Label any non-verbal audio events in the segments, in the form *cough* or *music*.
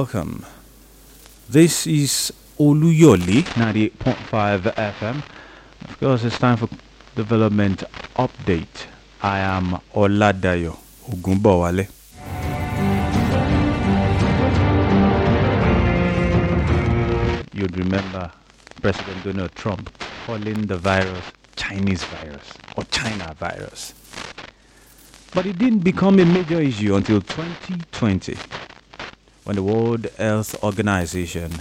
welcome. This is Oluyole 98.5 FM. Of course, it's time for development update. I am Oladayo Ogunbowale. You'd remember President Donald Trump calling the virus Chinese virus or China virus. But it didn't become a major issue until 2020 when the World Health Organization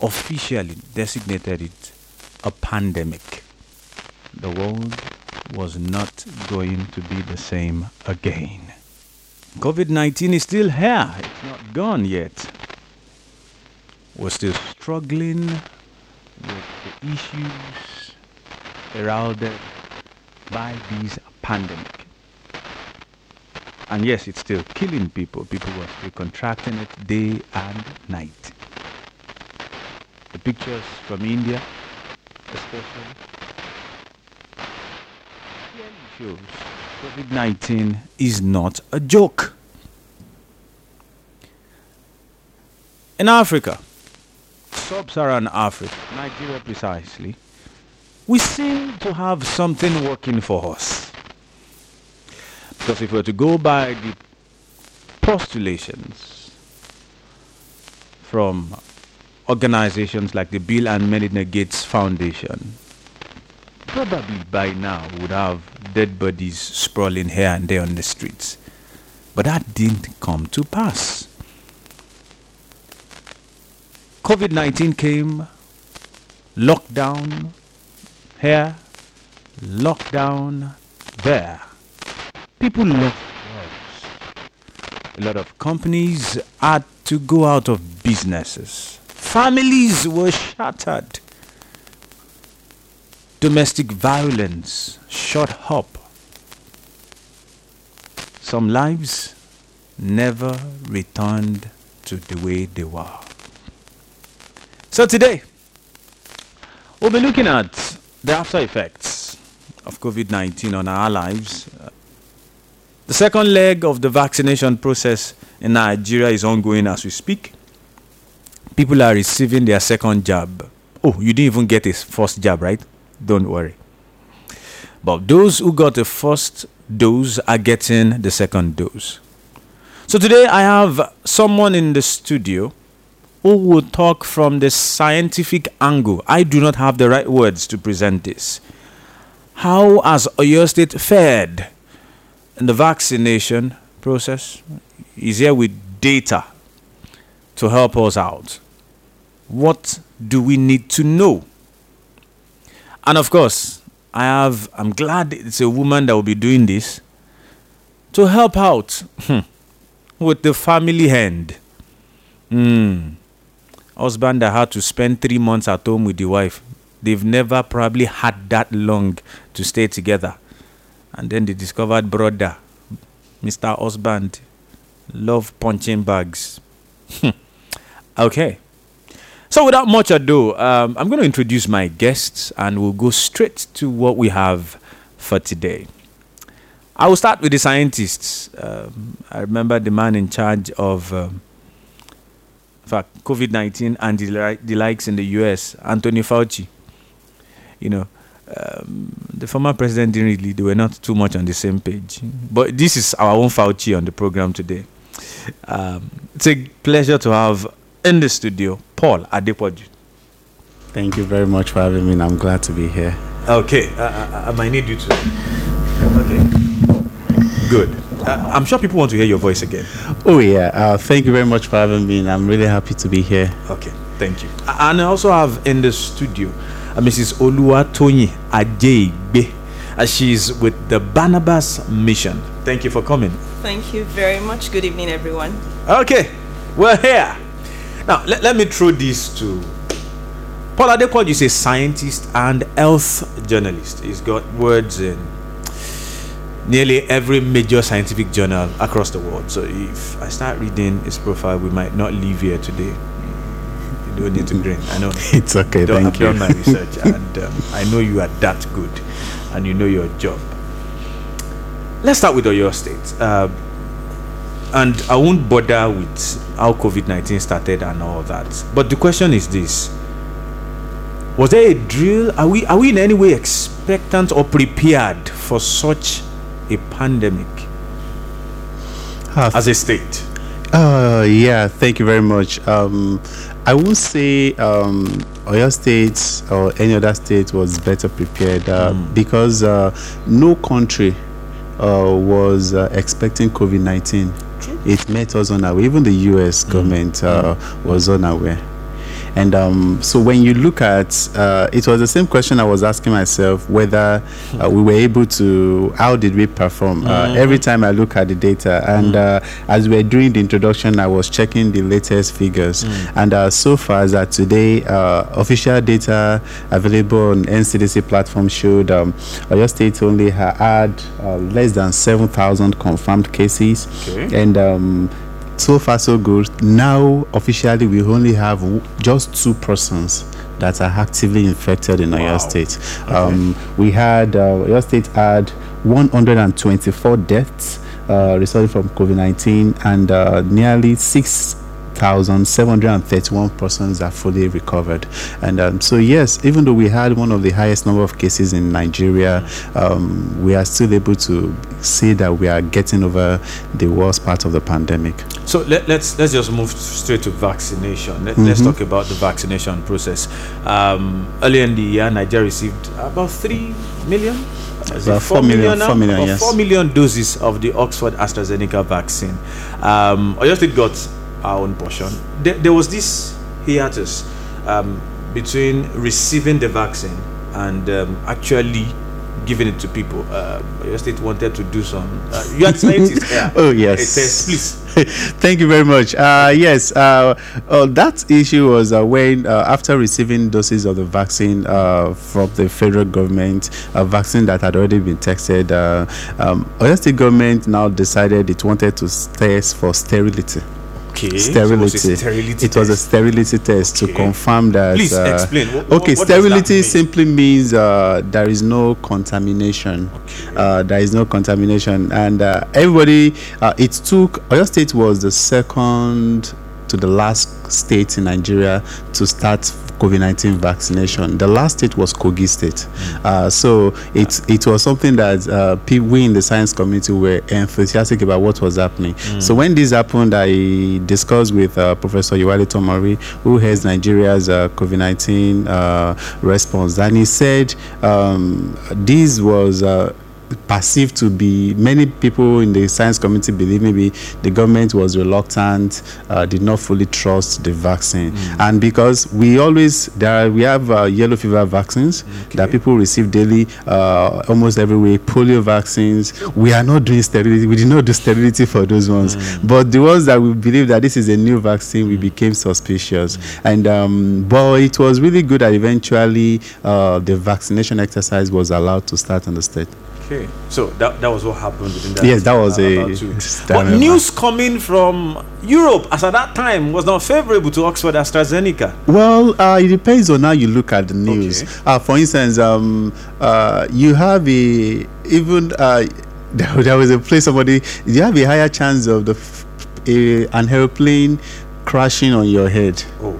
officially designated it a pandemic. The world was not going to be the same again. COVID 19 is still here, it's not gone yet. We're still struggling with the issues heralded by this pandemic. And yes, it's still killing people. People were still contracting it day and night. The pictures from India, especially, shows COVID 19 is not a joke. In Africa, sub Saharan Africa, Nigeria precisely, we seem to have something working for us. Because if we were to go by the postulations from organizations like the Bill and Melinda Gates Foundation, probably by now would have dead bodies sprawling here and there on the streets. But that didn't come to pass. COVID 19 came, lockdown here, lockdown there. People lost jobs. A lot of companies had to go out of businesses. Families were shattered. Domestic violence shot up. Some lives never returned to the way they were. So today, we'll be looking at the after effects of COVID 19 on our lives. The second leg of the vaccination process in Nigeria is ongoing as we speak. People are receiving their second jab. Oh, you didn't even get a first jab, right? Don't worry. But those who got the first dose are getting the second dose. So today I have someone in the studio who will talk from the scientific angle. I do not have the right words to present this. How has Oyo State fared in the vaccination process? He's here with data to help us out. What do we need to know? And of course, I have, I'm glad it's a woman that will be doing this to help out with the family hand. Hmm husband that had to spend three months at home with the wife. They've never probably had that long to stay together. And then they discovered brother, Mr. Husband, love punching bags. *laughs* okay. So without much ado, um, I'm going to introduce my guests and we'll go straight to what we have for today. I will start with the scientists. Um, I remember the man in charge of um, COVID 19 and the, the, likes in the US, Anthony Fauci. You know, um, the former president didn't really, they were not too much on the same page. But this is our own Fauci on the program today. Um, it's a pleasure to have in the studio Paul Adepoju. Thank you very much for having me. I'm glad to be here. Okay, uh, I, I might need you to. Okay, good. Uh, I'm sure people want to hear your voice again. Oh yeah. Uh, thank you very much for having me. and I'm really happy to be here. Okay, thank you. And I also have in the studio uh, Mrs. Oluwatoyin Ajayigbe. Uh, she's with the Barnabas Mission. Thank you for coming. Thank you very much. Good evening, everyone. Okay, we're here. Now, let, let me throw this to Paul Adepoju. You a scientist and health journalist. He's got words in nearly every major scientific journal across the world. So if I start reading his profile, we might not leave here today. Don't need to grin. I know *laughs* it's okay. Thank I've you. done my research, *laughs* and um, I know you are that good, and you know your job. Let's start with Oyo State. Uh, and I won't bother with how COVID 19 started and all that. But the question is this Was there a drill? Are we, are we in any way expectant or prepared for such a pandemic Uh, as a state? Uh, yeah, thank you very much. Um, I won't say um, Oyo State or any other state was better prepared uh, because uh, no country uh, was uh, expecting COVID 19. It met us unaware. Even the US government uh, was unaware. And um, so when you look at uh, it was the same question I was asking myself whether uh, we were able to how did we perform? Uh, every time I look at the data and uh, as we were doing the introduction I was checking the latest figures. And uh, so far as at today uh, official data available on NCDC platform showed um, Oyo State only ha- had uh, less than 7,000 confirmed cases. Okay. and um, so far so good now officially we only have w- just two persons that are actively infected in Oyo Wow. State. Um, we had uh, Oyo State had 124 deaths uh, resulting from COVID-19, and uh, nearly 6,731 persons are fully recovered. And um, so, yes, even though we had one of the highest number of cases in Nigeria, um, we are still able to see that we are getting over the worst part of the pandemic. So let, let's let's just move straight to vaccination. Let, Let's Mhm. talk about the vaccination process. Um, earlier in the year, Nigeria received about three million. About four million, now? four million, yes. Four million doses of the Oxford AstraZeneca vaccine. Um, Oyo State got our own portion. There, there was this hiatus um, between receiving the vaccine and um, actually giving it to people. Uh, Oyo State wanted to do some. Uh, you had scientists *laughs* here. Oh, yes. A test, please. *laughs* Thank you very much. Uh, yes, uh, that issue was uh, when, uh, after receiving doses of the vaccine uh, from the federal government, a vaccine that had already been tested, uh, um, Oyo State government now decided it wanted to test for sterility. Okay. Sterility. It was a sterility It was a test. sterility test Okay. to confirm that. Please uh, explain. What- okay, what- what does that sterility mean? simply means uh, there is no contamination. Uh, there is no contamination, and uh, everybody. Uh, it took Oyo State was the second to the last state in Nigeria to start COVID nineteen vaccination. The last state was Kogi State. Uh, so it it was something that uh, pe- we in the science community were enthusiastic about what was happening. So when this happened, I discussed with uh, Professor Oyewale Tomori, who heads Nigeria's uh, COVID nineteen uh, response, and he said um, this was. Perceived to be many people in the science community believe maybe the government was reluctant uh, did not fully trust the vaccine. And because we always there are, we have uh, yellow fever vaccines that people receive daily uh, almost every week polio vaccines. We are not doing sterility we did not do sterility for those ones. But the ones that we believe that this is a new vaccine we became suspicious. And um, but it was really good that eventually uh, the vaccination exercise was allowed to start in the state Okay. So that, that was what happened within that. Yes, that was a- about two weeks. *laughs* I But news coming from Europe, as at that time, was not favorable to Oxford AstraZeneca. Well, uh, it depends on how you look at the news. Okay. Uh, for instance, um, uh, you have a even uh, *laughs* there, there was a place somebody you have a higher chance of the a, an airplane crashing on your head Oh.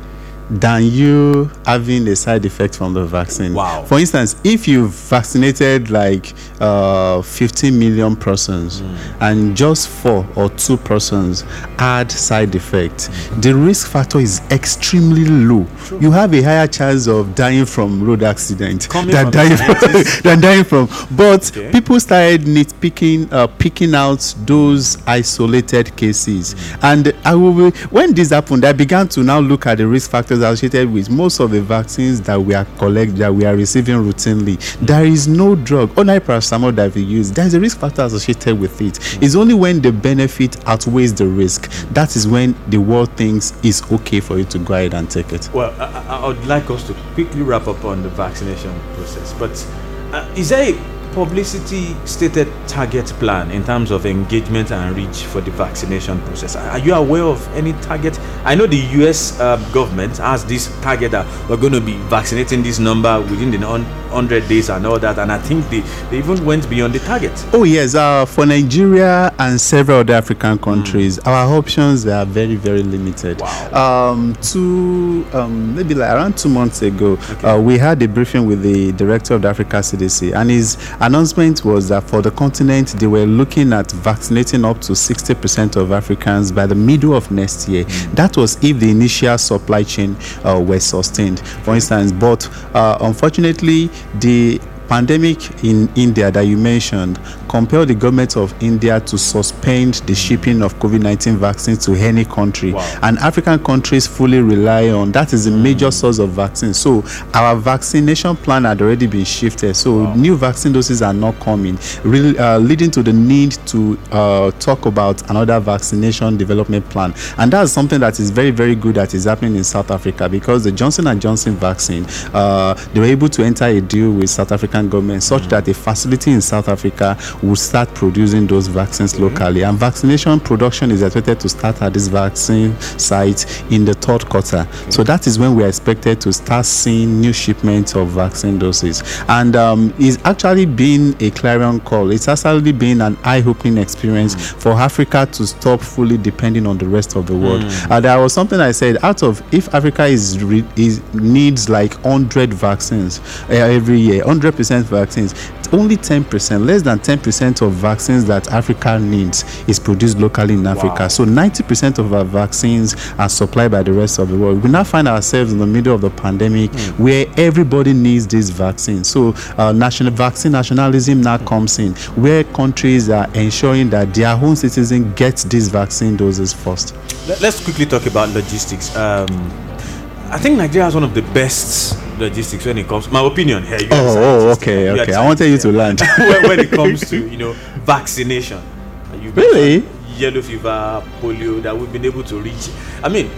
Than you having a side effect from the vaccine. Wow. For instance, if you've vaccinated like uh, 15 million persons and just four or two persons had side effect, the risk factor is extremely low. You have a higher chance of dying from road accident Coming than from dying, scientists. *laughs* than dying from. But Okay. people started nitpicking, uh, picking out those isolated cases. And I will be, when this happened, I began to now look at the risk factors associated with most of the vaccines that we are collect that we are receiving routinely. There is no drug, ordinary paracetamol that we use. There is a risk factor associated with it. It's only when the benefit outweighs the risk that is when the world thinks it's okay for you to go ahead and take it. Well, I I would like us to quickly wrap up on the vaccination process. But uh, is there a publicity stated target plan in terms of engagement and reach for the vaccination process? Are you aware of any target? I know the US uh, government has this target that we're going to be vaccinating this number within the 100 days and all that, and I think they, they even went beyond the target. Oh yes, uh, for Nigeria and several other African countries, mm. our options are very very limited. Wow. Um, two um, maybe like around two months ago, okay. uh, we had a briefing with the director of the Africa CDC, and his announcement was that for the continent they were looking at vaccinating up to 60% of Africans by the middle of next year. Mm. That was if the initial supply chain uh, were sustained, for instance. But uh, unfortunately, the pandemic in India that you mentioned compelled the government of India to suspend the shipping of COVID-19 vaccines to any country. Wow. And African countries fully rely on that is the mm. major source of vaccine. So our vaccination plan had already been shifted. So wow. new vaccine doses are not coming, really uh, leading to the need to uh, talk about another vaccination development plan. And that's something that is very very good that is happening in South Africa because the Johnson and Johnson vaccine, uh, they were able to enter a deal with South Africa Government such that a facility in South Africa will start producing those vaccines mm-hmm. locally. And vaccination production is expected to start at this vaccine site in the third quarter. So that is when we are expected to start seeing new shipments of vaccine doses. And um, it's actually been a clarion call. It's actually been an eye-opening experience mm. for Africa to stop fully depending on the rest of the world. Mm. Uh, there was something I said out of if Africa is, re- is needs like 100 vaccines uh, every year, 100 percent vaccines It's only 10%, less than 10% of vaccines that Africa needs is produced locally in Africa. Wow. So 90% of our vaccines are supplied by the rest of the world. We now find ourselves in the middle of the pandemic mm. where everybody needs this vaccine. So uh, national vaccine nationalism now mm. comes in, where countries are ensuring that their own citizens get these vaccine doses first. Let's quickly talk about logistics. Um, I think Nigeria has one of the best logistics when it comes. My opinion here. You oh, oh, okay, okay. I wanted you to land when, when, it comes *laughs* to you know vaccination. You really? Yellow fever, polio that we've been able to reach. I mean,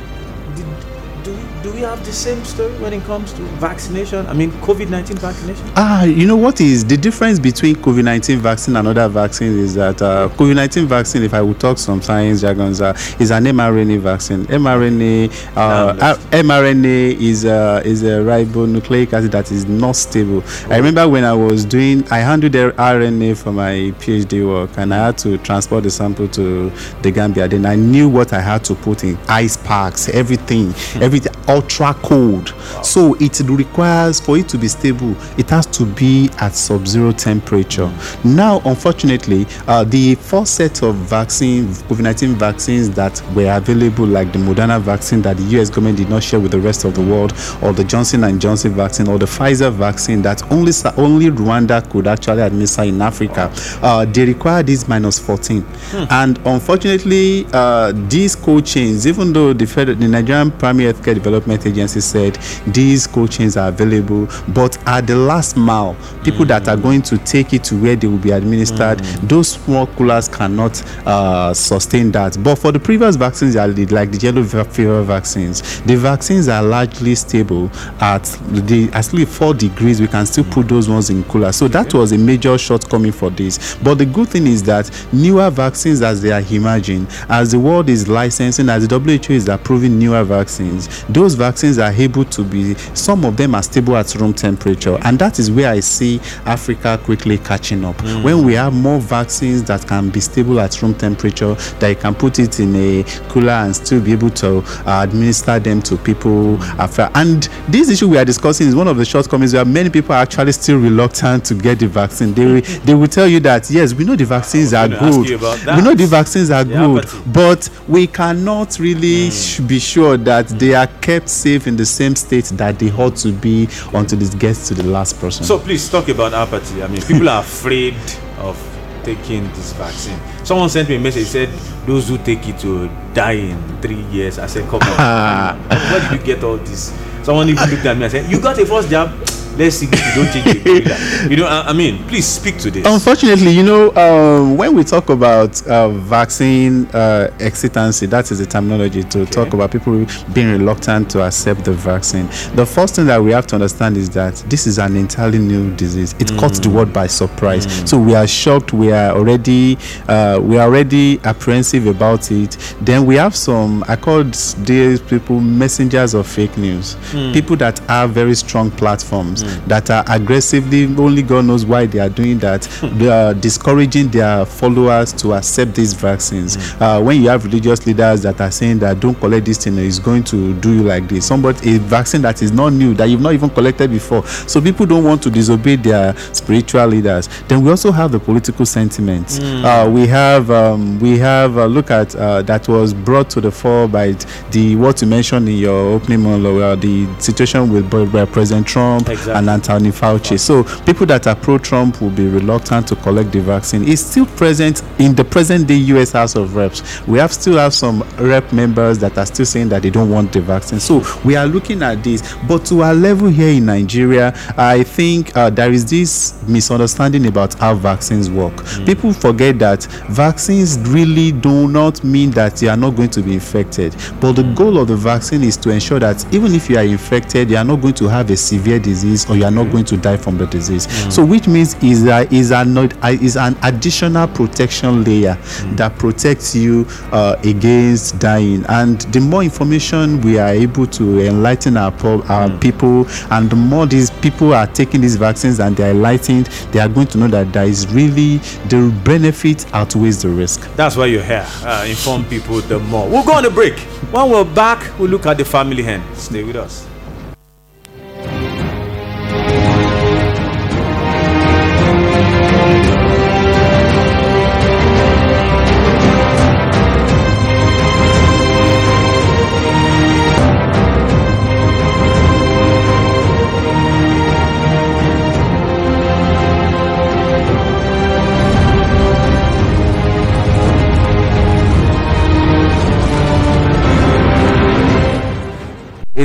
do we have the same story when it comes to vaccination? I mean, COVID 19 vaccination? Ah, you know what is the difference between COVID 19 vaccine and other vaccines is that uh, COVID 19 vaccine, if I would talk some science jargons, uh, is an mRNA vaccine. mRNA, uh, mRNA is, uh, is a ribonucleic acid that is not stable. Oh. I remember when I was doing, I handled the RNA for my PhD work and I had to transport the sample to the Gambia. Then I knew what I had to put in ice packs, everything, hmm. everything ultra cold. Wow. So it requires for it to be stable, it has to be at sub-zero temperature. Mm. Now, unfortunately, uh, the first set of vaccine, COVID-19 vaccines that were available, like the Moderna vaccine that the U.S. government did not share with the rest of the world, or the Johnson and Johnson vaccine, or the Pfizer vaccine that only only Rwanda could actually administer in Africa, uh, they require this minus 14. Hmm. And unfortunately, uh, these cold chains, even though the, Fed, the Nigerian Primary Healthcare Development Development Agency said these cold chains are available, but at the last mile, people mm. that are going to take it to where they will be administered, mm. those small coolers cannot uh, sustain that. But for the previous vaccines, like the yellow fever vaccines, the vaccines are largely stable at the at least four degrees. We can still put those ones in cooler. So that was a major shortcoming for this. But the good thing is that newer vaccines, as they are emerging, as the world is licensing, as the WHO is approving newer vaccines, those vaccines are able to be, some of them are stable at room temperature. And that is where I see Africa quickly catching up. Mm. When we have more vaccines that can be stable at room temperature, that you can put it in a cooler and still be able to uh, administer them to people. After. And this issue we are discussing is one of the shortcomings where many people are actually still reluctant to get the vaccine. They will, they will tell you that, yes, we know the vaccines are good. We know the vaccines are yeah, good, but we cannot really mm. be sure that they are kept safe in the same state that they ought to be until it gets to the last person. So please talk about apathy. I mean, people are afraid of taking this vaccine. Someone sent me a message said those who take it will die in three years. I said, come on, *laughs* where did you get all this? Someone even looked at me and said, you got a first jab let's see if you don't change it. you know, I, I, mean, please speak to this. Unfortunately, you know, um, when we talk about uh, vaccine uh, hesitancy, that is the terminology to okay. talk about people being reluctant to accept the vaccine. The first thing that we have to understand is that this is an entirely new disease. It mm. caught the world by surprise. Mm. So we are shocked. We are already uh, we are already apprehensive about it. Then we have some. I called these people messengers of fake news. Mm. People that have very strong platforms that are aggressively, only God knows why they are doing that, they are discouraging their followers to accept these vaccines. Uh, when you have religious leaders that are saying that don't collect this thing, it's going to do you like this. Somebody, a vaccine that is not new, that you've not even collected before. So people don't want to disobey their spiritual leaders. Then we also have the political sentiment. Uh, we have, um, we have, uh, look at uh, that was brought to the fore by the what you mentioned in your opening monologue, uh, the situation with President Trump Exactly. And Anthony Fauci. So people that are pro-Trump will be reluctant to collect the vaccine. It's still present in the present-day U.S. House of Reps. We have still have some rep members that are still saying that they don't want the vaccine. So we are looking at this, but to our level here in Nigeria, I think uh, there is this misunderstanding about how vaccines work. People forget that vaccines really do not mean that you are not going to be infected, but the goal of the vaccine is to ensure that even if you are infected, you are not going to have a severe disease or you are not going to die from the disease. So, which means is a, is an is an additional protection layer that protects you uh, against dying. And the more information we are able to enlighten our, po- our people, and the more these people are taking these vaccines and they are enlightened, they are going to know that there is really the benefit outweighs the risk. That's why you're here. Uh, inform people the more. We'll go on a break. When we're back, we'll look at the family hen. Stay with us.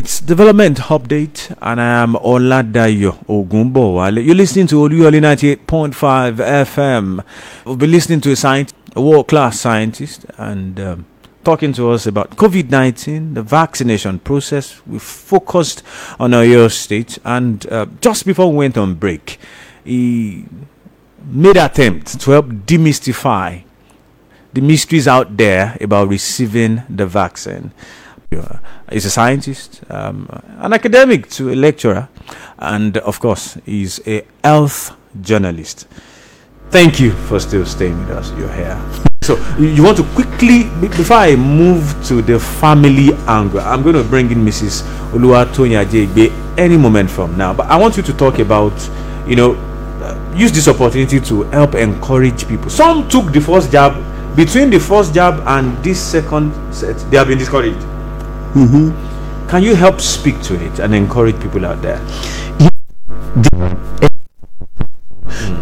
It's development update, and I am Oladayo Ogunbowale. You're listening to Oluyole 98.5 FM. We'll be listening to a scientist, a world-class scientist, and um, talking to us about COVID-19, the vaccination process. We focused on Oyo State, and uh, just before we went on break, he made attempt to help demystify the mysteries out there about receiving the vaccine. He's a scientist, um, an academic to a lecturer, and of course, he's a health journalist. Thank you for still staying with us. You're here. So, you want to quickly, before I move to the family angle, I'm going to bring in Mrs. Oluwatoyin Jegbe any moment from now. But I want you to talk about, you know, uh, use this opportunity to help encourage people. Some took the first jab. Between the first jab and this second set, they have been discouraged. Can you help speak to it and encourage people out there?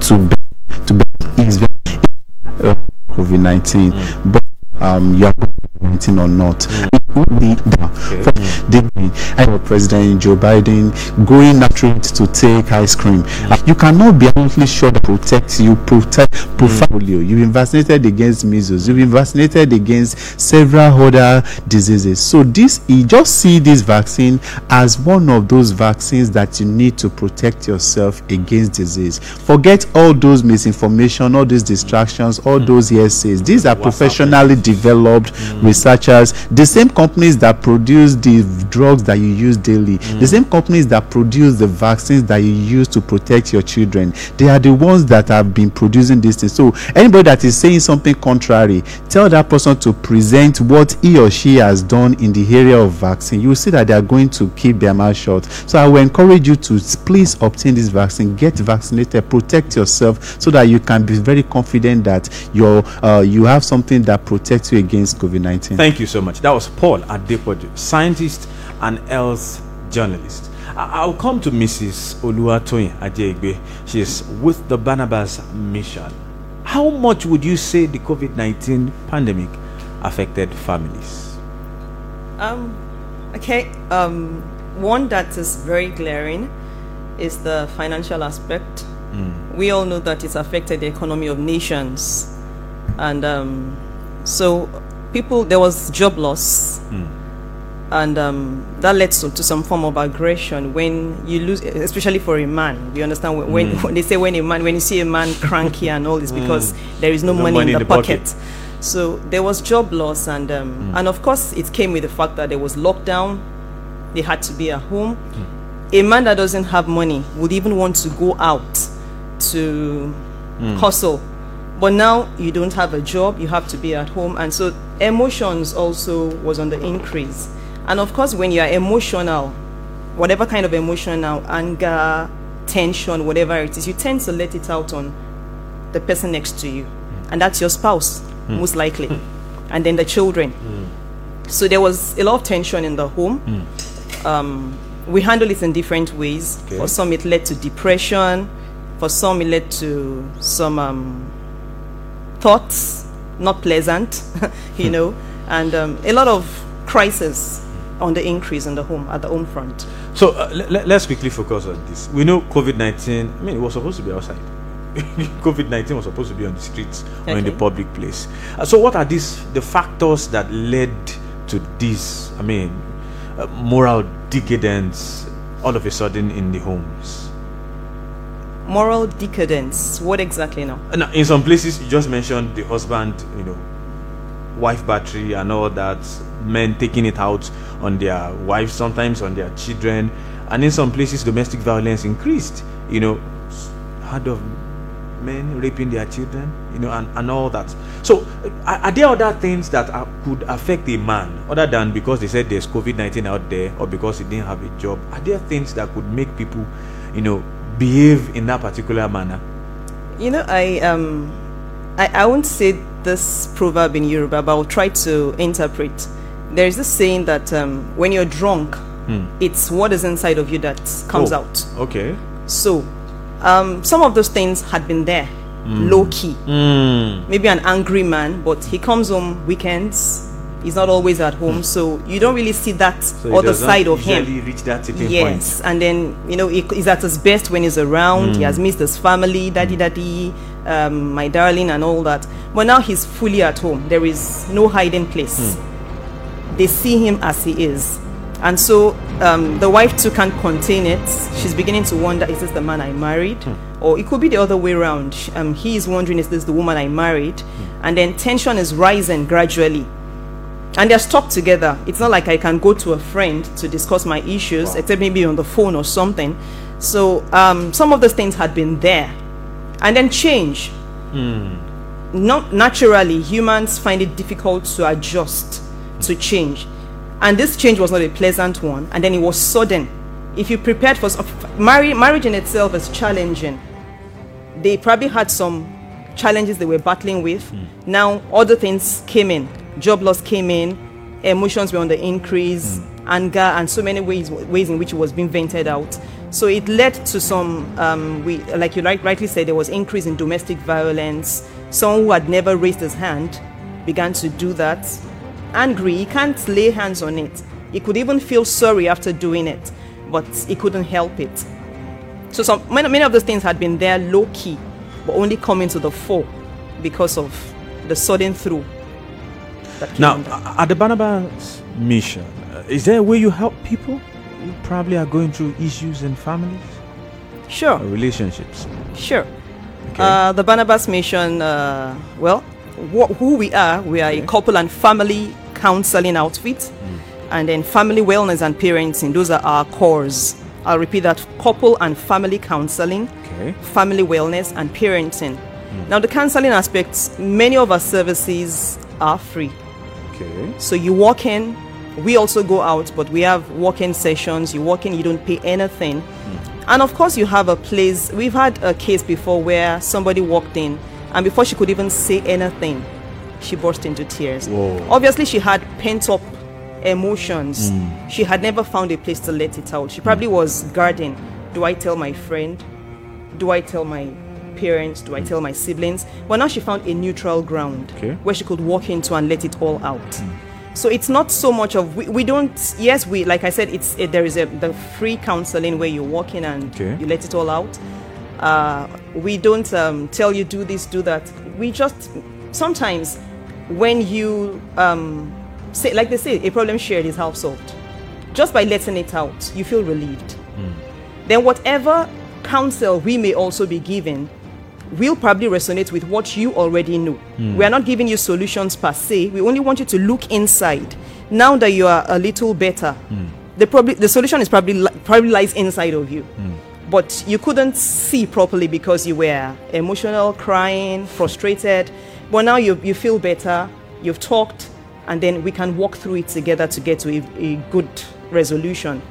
to be, to be is uh, COVID nineteen, but um, you are COVID nineteen or not. It would be for the I know President Joe Biden going after it to take ice cream. Uh, You cannot be absolutely sure that protects you, protect mm. portfolio. You've been vaccinated against measles. You've been vaccinated against several other diseases. So this, you just see this vaccine as one of those vaccines that you need to protect yourself against disease. Forget all those misinformation, all these distractions, all mm. those hearsays. These are professionally developed researchers. The same companies that produce the drugs that you use daily, the same companies that produce the vaccines that you use to protect your children, they are the ones that have been producing these things. So anybody that is saying something contrary, tell that person to present what he or she has done in the area of vaccine. You will see that they are going to keep their mouth shut. So I will encourage you to please obtain this vaccine, get vaccinated, protect yourself, so that you can be very confident that your uh, you have something that protects you against COVID nineteen. Thank you so much. That was Paul Adepoju, scientist and health journalist. I'll come to Mrs. Oluwatoyin Ajegbe. She's with the Barnabas Mission. How much would you say the COVID 19 pandemic affected families? Um, okay. Um, one that is very glaring is the financial aspect. We all know that it's affected the economy of nations, and um, so people there was job loss, and um, that leads to, to some form of aggression when you lose, especially for a man. You understand when, when, when mm. *laughs* they say when a man when you see a man cranky and all this mm. because there is no, No money, money in the, in the pocket. pocket. So there was job loss, and um, mm. and of course it came with the fact that there was lockdown. They had to be at home, a man that doesn't have money would even want to go out to hustle. But now you don't have a job, you have to be at home. And so emotions also was on the increase. And of course, when you are emotional, whatever kind of emotional, anger, tension, whatever it is, you tend to let it out on the person next to you. And that's your spouse, most likely. And then the children. So there was a lot of tension in the home. Um, we handle it in different ways. Okay. For some, it led to depression. For some, it led to some um, thoughts, not pleasant, *laughs* you know, and um, a lot of crisis on the increase in the home at the home front. So uh, le- let's quickly focus on this. We know COVID 19, I mean, it was supposed to be outside. *laughs* COVID 19 was supposed to be on the streets or in the public place. Uh, so, what are these, the factors that led to this, I mean, uh, moral decadence all of a sudden in the homes? Moral decadence. What exactly now? Uh, Now, in some places, you just mentioned the husband, you know, wife battery and all that, men taking it out on their wives, sometimes on their children, and in some places, domestic violence increased, you know, heard of men raping their children, you know, and, and all that. So, uh, are, are there other things that are, could affect a man other than because they said there's COVID 19 out there or because he didn't have a job? Are there things that could make people, you know, behave in that particular manner? You know, I um, I, I won't say this proverb in Yoruba, but I'll try to interpret. There is this saying that um, when you're drunk, it's what is inside of you that comes Oh, out. Okay. So, um, some of those things had been there, low key. Mm. Maybe an angry man, but he comes home weekends. He's not always at home, so you don't really see that So other side of him. reach that Yes, and then you know he, he's at his best when he's around. He has missed his family, daddy, daddy, um, my darling, and all that. But now he's fully at home. There is no hiding place. They see him as he is, and so um, the wife too can't contain it. She's beginning to wonder: Is this the man I married? Or it could be the other way around. Um, he is wondering: Is this the woman I married? And then tension is rising gradually and they're stuck together. It's not like I can go to a friend to discuss my issues, except maybe on the phone or something. So um, some of those things had been there, and then change. Not naturally, humans find it difficult to adjust to change, and this change was not a pleasant one. And then it was sudden. If you prepared for marry, marriage in itself is challenging. They probably had some challenges they were battling with. Now other things came in. Job loss came in. Emotions were on the increase. Anger and so many ways ways in which it was being vented out. So it led to some, um, we like you right, rightly said, there was increase in domestic violence. Someone who had never raised his hand began to do that. Angry, he can't lay hands on it. He could even feel sorry after doing it, but he couldn't help it. So some many, many of those things had been there low key, but only coming to the fore because of the sudden through. Now, on that. a- at the Barnabas mission, uh, is there a way you help people who probably are going through issues in families sure, or relationships? sure. Okay. Uh, the Barnabas Mission, uh, well, wh- who we are, we are a couple and family counseling outfit, and then family wellness and parenting. Those are our cores. I'll repeat that: couple and family counseling. okay. family wellness and parenting. Now, the counseling aspects, many of our services are free. Okay. So you walk in, we also go out, but we have walk-in sessions. You walk in, you don't pay anything. Hmm. And of course, you have a place. We've had a case before where somebody walked in, and before she could even say anything, she burst into tears. Whoa. Obviously, she had pent-up emotions. Hmm. She had never found a place to let it out. She probably hmm. was guarding. Do I tell my friend? Do I tell my parents? Do I tell my siblings? Well, now she found a neutral ground Okay. where she could walk into and let it all out. So it's not so much of we, we don't yes we like I said it's it, there is a the free counseling where you walk in and Okay. you let it all out. Uh, we don't um, tell you do this do that. We just sometimes when you um, say like they say a problem shared is half solved. Just by letting it out, you feel relieved then whatever counsel we may also be given will probably resonate with what you already know. Hmm. We are not giving you solutions per se. We only want you to look inside. Now that you are a little better, hmm. the probably the solution is probably li- probably lies inside of you. Hmm. But you couldn't see properly because you were emotional, crying, frustrated. But now you you feel better. You've talked, and then we can walk through it together to get to a, a good resolution.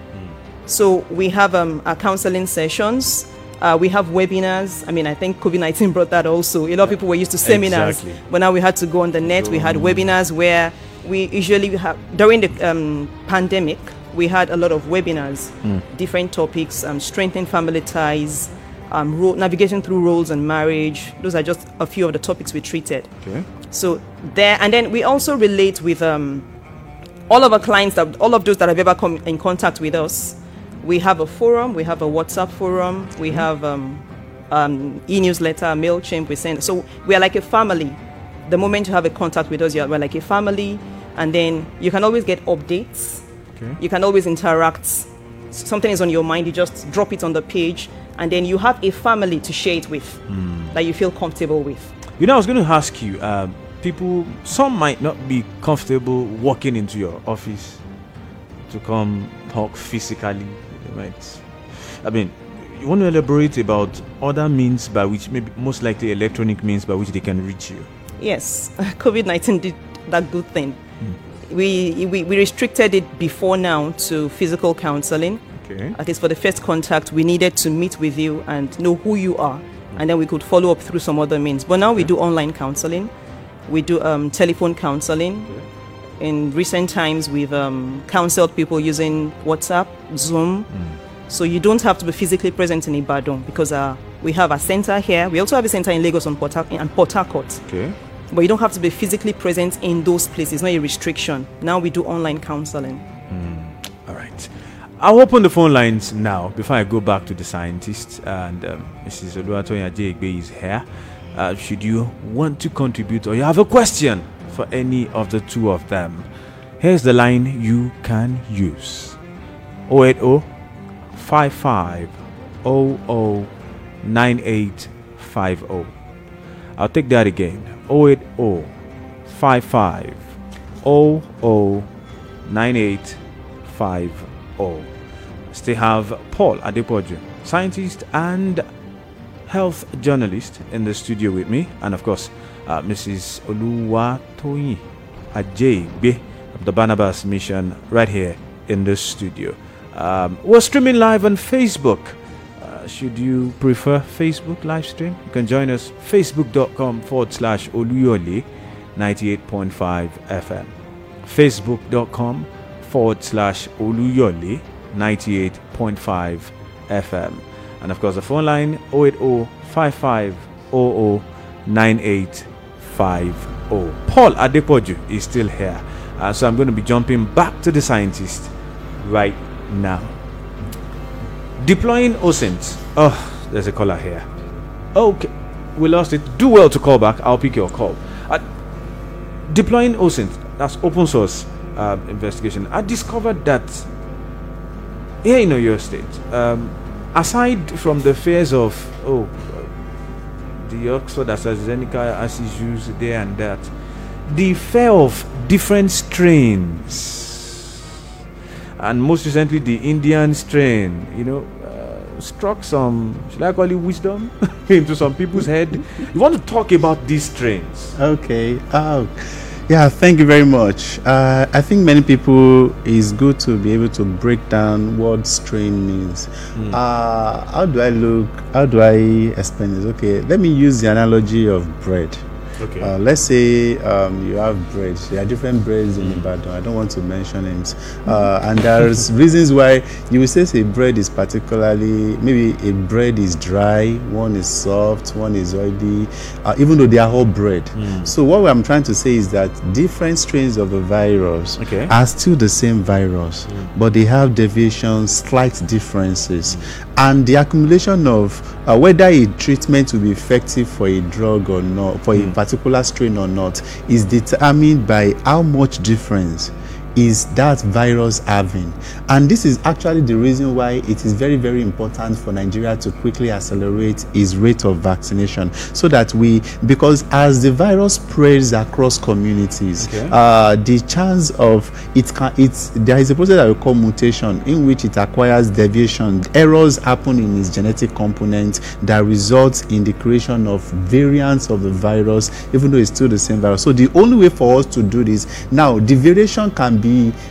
So we have um, our counseling sessions. Uh, we have webinars. I mean, I think COVID 19 *laughs* brought that also. A lot of people were used to seminars, Exactly. but now we had to go on the net. We had webinars where we usually have, during the um, pandemic, we had a lot of webinars, different topics, um, strengthening family ties, um, ro- navigating through roles and marriage. Those are just a few of the topics we treated. Okay. So there, and then we also relate with um, all of our clients that all of those that have ever come in contact with us. We have a forum, we have a WhatsApp forum, we have um, um, e-newsletter, Mailchimp. We send so we are like a family. The moment you have a contact with us, you are we're like a family, and then you can always get updates. Okay. You can always interact. Something is on your mind, you just drop it on the page, and then you have a family to share it with that you feel comfortable with. You know, I was going to ask you. Um, people, some might not be comfortable walking into your office to come talk physically. Might. I mean, you want to elaborate about other means by which, maybe most likely electronic means by which they can reach you. Yes, *laughs* COVID 19 did that good thing. We, we, we restricted it before now to physical counseling. Okay. At least for the first contact, we needed to meet with you and know who you are. And then we could follow up through some other means. But now we do online counseling, we do um, telephone counseling. In recent times, we've um, counseled people using WhatsApp, Zoom. So you don't have to be physically present in Ibadan because uh, we have a center here. We also have a center in Lagos and Port, and Port Harcourt. Okay. But you don't have to be physically present in those places, not a restriction. Now we do online counseling. All right. I'll open the phone lines now before I go back to the scientists. And um, Mrs. Oluwatoyin Ajayegbe is here. Uh, should you want to contribute or you have a question for any of the two of them, here's the line you can use 080 55 00 9850. I'll take that again 080 55 00 9850. Still have Paul Adepoju, scientist and health journalist, in the studio with me, and of course, uh, Mrs. Oluwatoyin Ajaybe of the Barnabas Mission, right here in the studio. Um, we're streaming live on Facebook. Uh, should you prefer Facebook live stream, you can join us facebook.com forward slash Oluyole 98.5 FM. Facebook.com forward slash Oluyole 98.5 FM. And of course, the phone line 080 5500 9850. Paul Adepoju is still here. Uh, so I'm going to be jumping back to the scientist right now. Deploying OSINT. Oh, there's a caller here. Okay, we lost it. Do well to call back. I'll pick your call. Uh, deploying OSINT, that's open source uh, investigation. I discovered that here in Oyo State, um, aside from the fears of, oh, the Oxford AstraZeneca has used there and that, the fear of different strains, and most recently the Indian strain, you know, uh, struck some, should I call it wisdom, *laughs* into some people's head. You want to talk about these strains? Okay. Oh, yeah. Thank you very much. Uh, I think many people is good to be able to break down what strain means. Uh, how do I look? How do I explain this? Okay. Let me use the analogy of bread. Okay. Uh, let's say um, you have bread. There are different breads in Ibadan. I don't want to mention names. Uh, and there's *laughs* reasons why you will say a bread is particularly maybe a bread is dry, one is soft, one is oily, uh, even though they are all bread. So what I'm trying to say is that different strains of the virus Okay. are still the same virus, but they have deviations, slight differences, and the accumulation of uh, whether a treatment will be effective for a drug or not, for a particular strain or not, is determined by how much difference is that virus having? And this is actually the reason why it is very, very important for Nigeria to quickly accelerate its rate of vaccination so that we, because as the virus spreads across communities, Okay. uh, the chance of it can, it's, there is a process that we call mutation in which it acquires deviation. Errors happen in its genetic component that results in the creation of variants of the virus, even though it's still the same virus. So the only way for us to do this now, the variation can be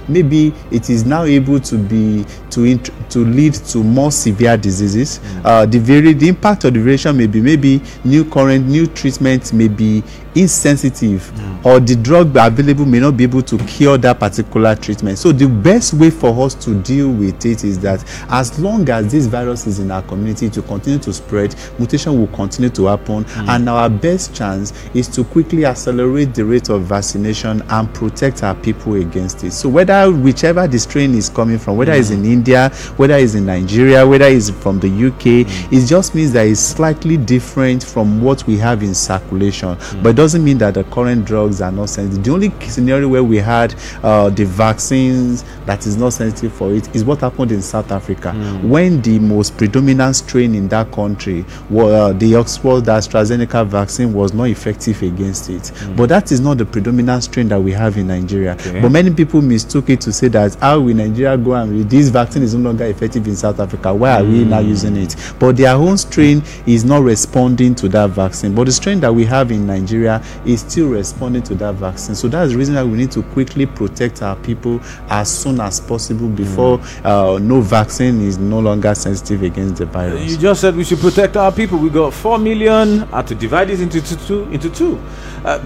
maybe it is now able to be to to lead to more severe diseases. Mm. Uh, the vari- the impact of the variation may be maybe new current new treatment may be insensitive mm. or the drug available may not be able to cure that particular treatment. So the best way for us to deal with it is that as long as this virus is in our community to continue to spread mutation will continue to happen mm. and our best chance is to quickly accelerate the rate of vaccination and protect our people against so whether whichever the strain is coming from whether it's in mm. india whether it's in nigeria whether it's from the uk mm. it just means that it's slightly different from what we have in circulation. Mm. But it doesn't mean that the current drugs are not sensitive. The only scenario where we had uh, the vaccines that is not sensitive for it is what happened in south africa. When the most predominant strain in that country was uh, the oxford astrazeneca vaccine was not effective against it. But that is not the predominant strain that we have in nigeria. Okay. but many people mistook it to say that how will nigeria go and this vaccine is no longer effective in south africa why are we now using it but their own strain is not responding to that vaccine but the strain that we have in nigeria is still responding to that vaccine so that's the reason why we need to quickly protect our people as soon as possible before uh, no vaccine is no longer sensitive against the virus You just said we should protect our people. We got four million. Had to divide it into two. into two. Uh,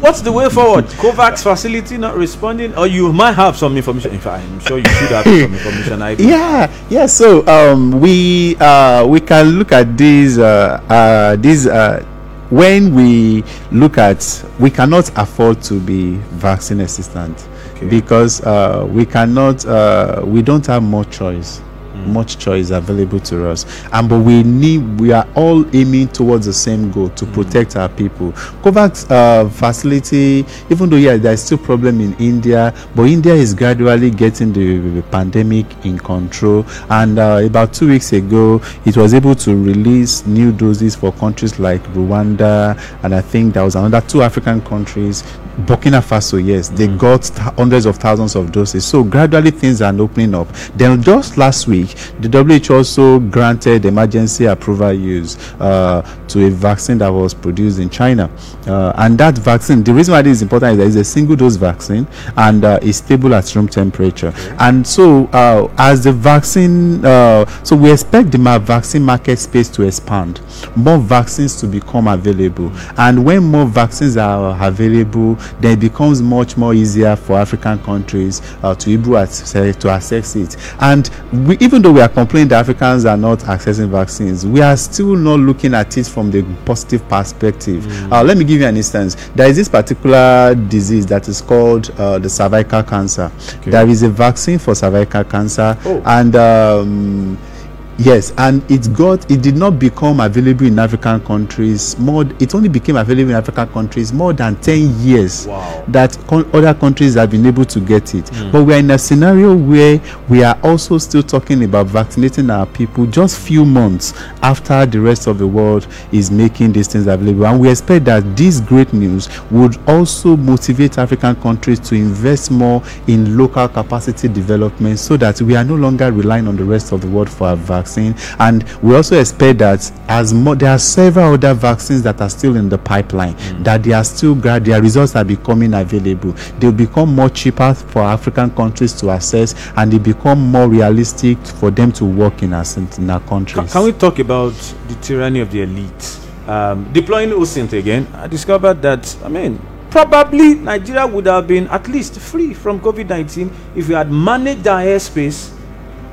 what's the way forward? COVAX facility not responding, or you might have some information. In fact, I'm sure you should have some *laughs* information. I yeah yeah so um we uh we can look at these uh uh these uh when we look at we cannot afford to be vaccine assistant Okay. because uh we cannot uh we don't have more choice much choice available to us. And but we need we are all aiming towards the same goal to protect our people. Covax uh, facility even though yeah there's still problem in india but india is gradually getting the, the pandemic in control. And uh, about two weeks ago it was able to release new doses for countries like rwanda and i think there was another two african countries burkina faso yes they got th- hundreds of thousands of doses. So gradually things are opening up. Then just last week the who also granted emergency approval use uh, to a vaccine that was produced in china. Uh, and that vaccine the reason why this is important is that it's a single dose vaccine and uh, is stable at room temperature. And so uh, as the vaccine uh, so we expect the vaccine market space to expand more vaccines to become available. And when more vaccines are available then it becomes much more easier for african countries uh, to to access it. And we, even though we are complaining that africans are not accessing vaccines we are still not looking at it from the positive perspective. Uh, let me give you an instance. There is this particular disease that is called uh, the cervical cancer. There is a vaccine for cervical cancer Oh. and um, Yes, and it got it did not become available in African countries more. It only became available in African countries more than ten years. Wow. That con- other countries have been able to get it, hmm. but we are in a scenario where we are also still talking about vaccinating our people just few months after the rest of the world is making these things available, and we expect that this great news would also motivate African countries to invest more in local capacity development, so that we are no longer relying on the rest of the world for our vaccine. And we also expect that as more, there are several other vaccines that are still in the pipeline that they are still grad, their results are becoming available. They'll become more cheaper for African countries to access, and they become more realistic for them to work in our in our countries. can we talk about the tyranny of the elite? Um, deploying OSINT again, I discovered that, I mean, probably Nigeria would have been at least free from COVID 19 if we had managed our airspace,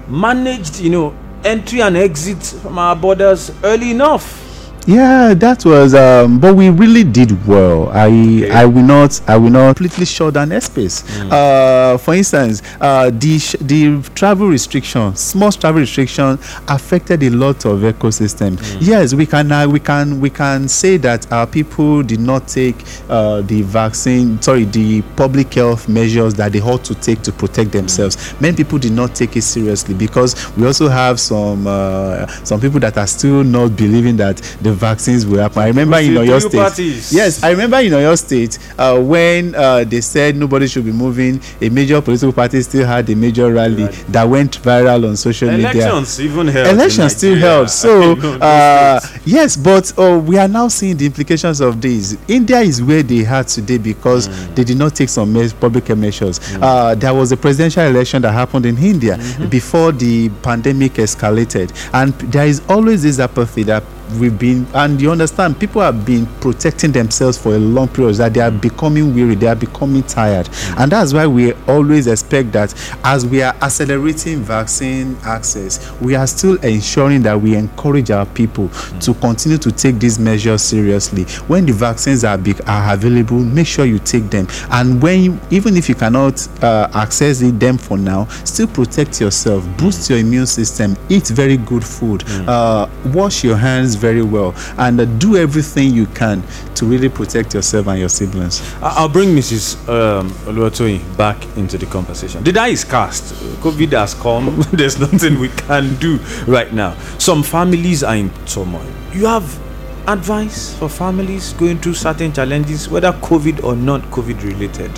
managed, you know, entry and exit from our borders early enough. Yeah, that was. Um, but we really did well. I I will not I will not completely shut down airspace. Uh, for instance, uh, the sh- the travel restriction, small travel restriction, affected a lot of ecosystem. Yes, we can uh, we can we can say that our people did not take uh, the vaccine. Sorry, the public health measures that they ought to take to protect themselves. Many people did not take it seriously because we also have some uh, some people that are still not believing that the vaccines will happen. I remember in Oyo State. parties. Yes, I remember in Oyo State uh, when uh, they said nobody should be moving. A major political party still had a major rally that went viral on social media Elections even held. elections still held so You know, those uh, yes but uh, we are now seeing the implications of this india is where they are today because Mm. they did not take some me- public measures uh, there was a presidential election that happened in india Mm-hmm. before the pandemic escalated and there is always this apathy that we've been and you understand people have been protecting themselves for a long period that they are mm. becoming weary they are becoming tired. Mm. And that's why we always expect that as we are accelerating vaccine access we are still ensuring that we encourage our people mm. to continue to take these measures seriously. When the vaccines are big are available make sure you take them. And when you, even if you cannot uh, access it, them for now still protect yourself boost your immune system eat very good food uh, wash your hands very well and uh, do everything you can to really protect yourself and your siblings I- I'll bring Mrs. Um, Oluwatoyin back into the conversation. The die is cast. COVID has come. *laughs* There's nothing we can do right now. Some families are in turmoil. You have advice for families going through certain challenges, whether COVID or not COVID related.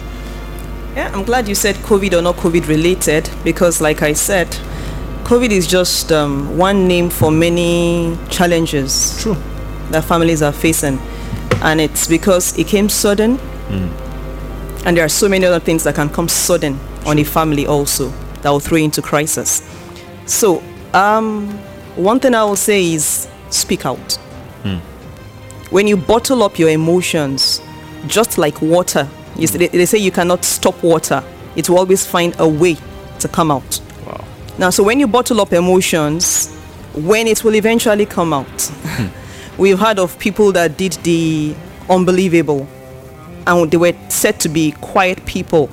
Yeah, I'm glad you said COVID or not COVID related because, like I said, COVID is just um, one name for many challenges True. that families are facing. And it's because it came sudden. And there are so many other things that can come sudden on a family also that will throw you into crisis. So, um, one thing I will say is speak out. When you bottle up your emotions, just like water, you say, they say you cannot stop water. It will always find a way to come out. Wow. Now, so when you bottle up emotions, when it will eventually come out, *laughs* we've heard of people that did the unbelievable and they were said to be quiet people.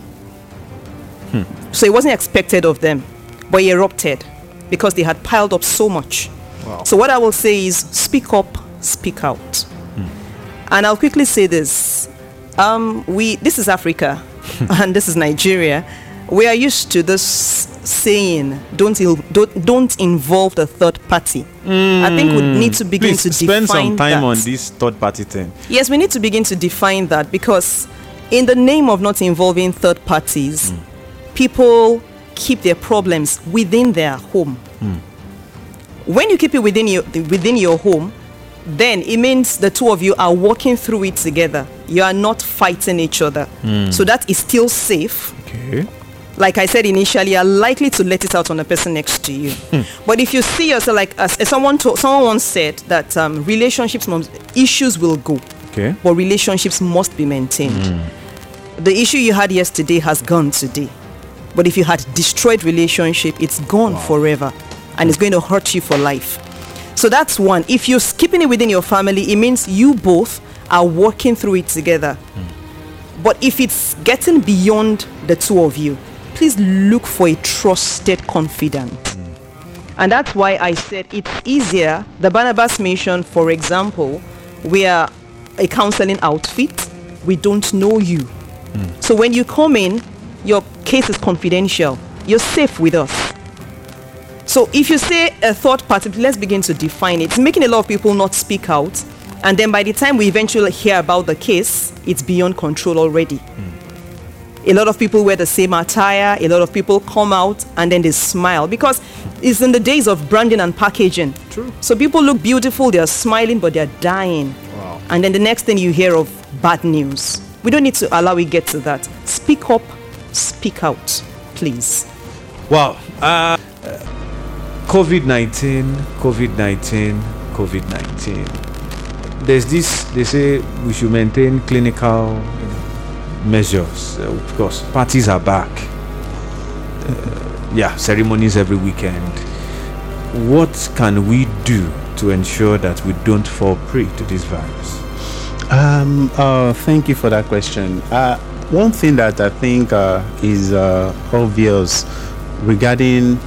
So it wasn't expected of them, but it erupted because they had piled up so much. So what I will say is speak up, speak out. And I'll quickly say this. Um, we this is Africa *laughs* and this is Nigeria. We are used to this saying don't il- don't, don't involve the third party. I think we need to begin Please to spend define some time that. on this third party thing. Yes, we need to begin to define that because, in the name of not involving third parties, hmm. people keep their problems within their home. Hmm. When you keep it within your within your home, then it means the two of you are working through it together. You are not fighting each other. Hmm. So that is still safe Okay. Like I said initially, are likely to let it out on the person next to you. Hmm. But if you see yourself like as, as someone to, someone once said that um, relationships must, issues will go, Okay. but relationships must be maintained. Hmm. The issue you had yesterday has gone today, but if you had destroyed relationship, it's gone forever, and it's hmm. going to hurt you for life. So that's one. If you're keeping it within your family, it means you both are working through it together. But if it's getting beyond the two of you, please look for a trusted confidant. And that's why I said it's easier. The Barnabas Mission, for example, we are a counseling outfit. We don't know you. So when you come in, your case is confidential. You're safe with us. So if you say a third party, let's begin to define it. It's making a lot of people not speak out. And then by the time we eventually hear about the case, it's beyond control already. A lot of people wear the same attire. A lot of people come out and then they smile because it's in the days of branding and packaging. True. So people look beautiful, they're smiling, but they're dying. Wow. And then the next thing you hear of bad news. We don't need to allow it get to that. Speak up, speak out, please. Wow. Uh, COVID 19, COVID 19, COVID 19. There's this, they say we should maintain clinical measures. Uh, of course, parties are back. Uh, yeah, ceremonies every weekend. What can we do to ensure that we don't fall prey to this virus? Um, uh, thank you for that question. Uh, one thing that I think uh, is uh, obvious regarding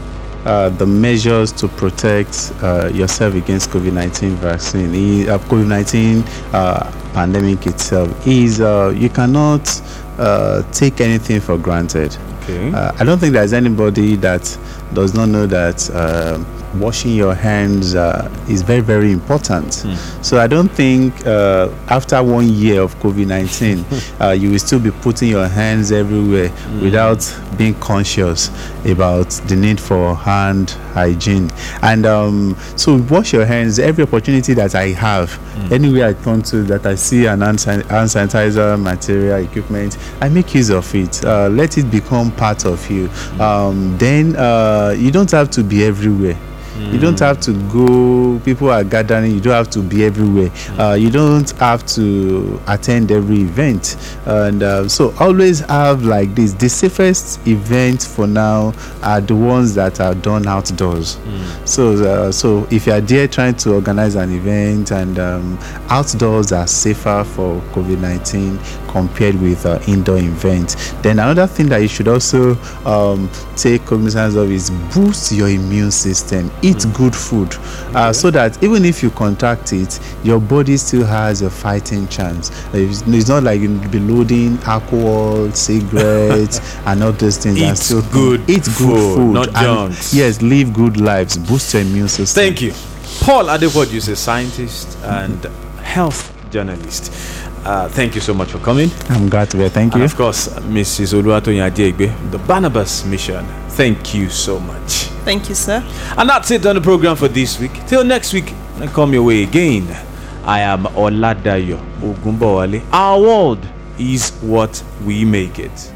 uh, the measures to protect uh, yourself against COVID-19 vaccine, uh, COVID-19 uh, pandemic itself, is uh, you cannot uh, take anything for granted. Okay. Uh, I don't think there's anybody that does not know that uh, washing your hands uh, is very, very important. So I don't think uh, after one year of COVID 19, *laughs* uh, you will still be putting your hands everywhere without being conscious about the need for hand hygiene. And um, so wash your hands every opportunity that I have, anywhere I turn to that I see an hand, san- hand sanitizer material equipment, I make use of it. Uh, let it become part of you. Um, then uh, you don't have to be everywhere. You don't have to go. People are gathering. You don't have to be everywhere. Uh, you don't have to attend every event. And uh, so always have like this. The safest events for now are the ones that are done outdoors. So uh, so if you are there trying to organize an event and um, outdoors are safer for COVID nineteen compared with uh, indoor events. Then another thing that you should also um, take cognizance of is boost your immune system. Eat good food, uh, so that even if you contract it, your body still has a fighting chance. Uh, It's, it's not like you'll be loading alcohol, cigarettes, *laughs* and all those things. Eat still good eat good food, not and junks. Yes, live good lives. Boost your immune system. Thank you. Paul Adepoju is a scientist and health journalist. Uh, thank you so much for coming. I'm glad to be here. Thank And you. of course, Mrs. Oluwatoyin Adiegbe, the Barnabas Mission. Thank you so much. Thank you, sir. And that's it on the program for this week. Till next week, I come your way again. I am Oladayo Ogunbowale. Our world is what we make it.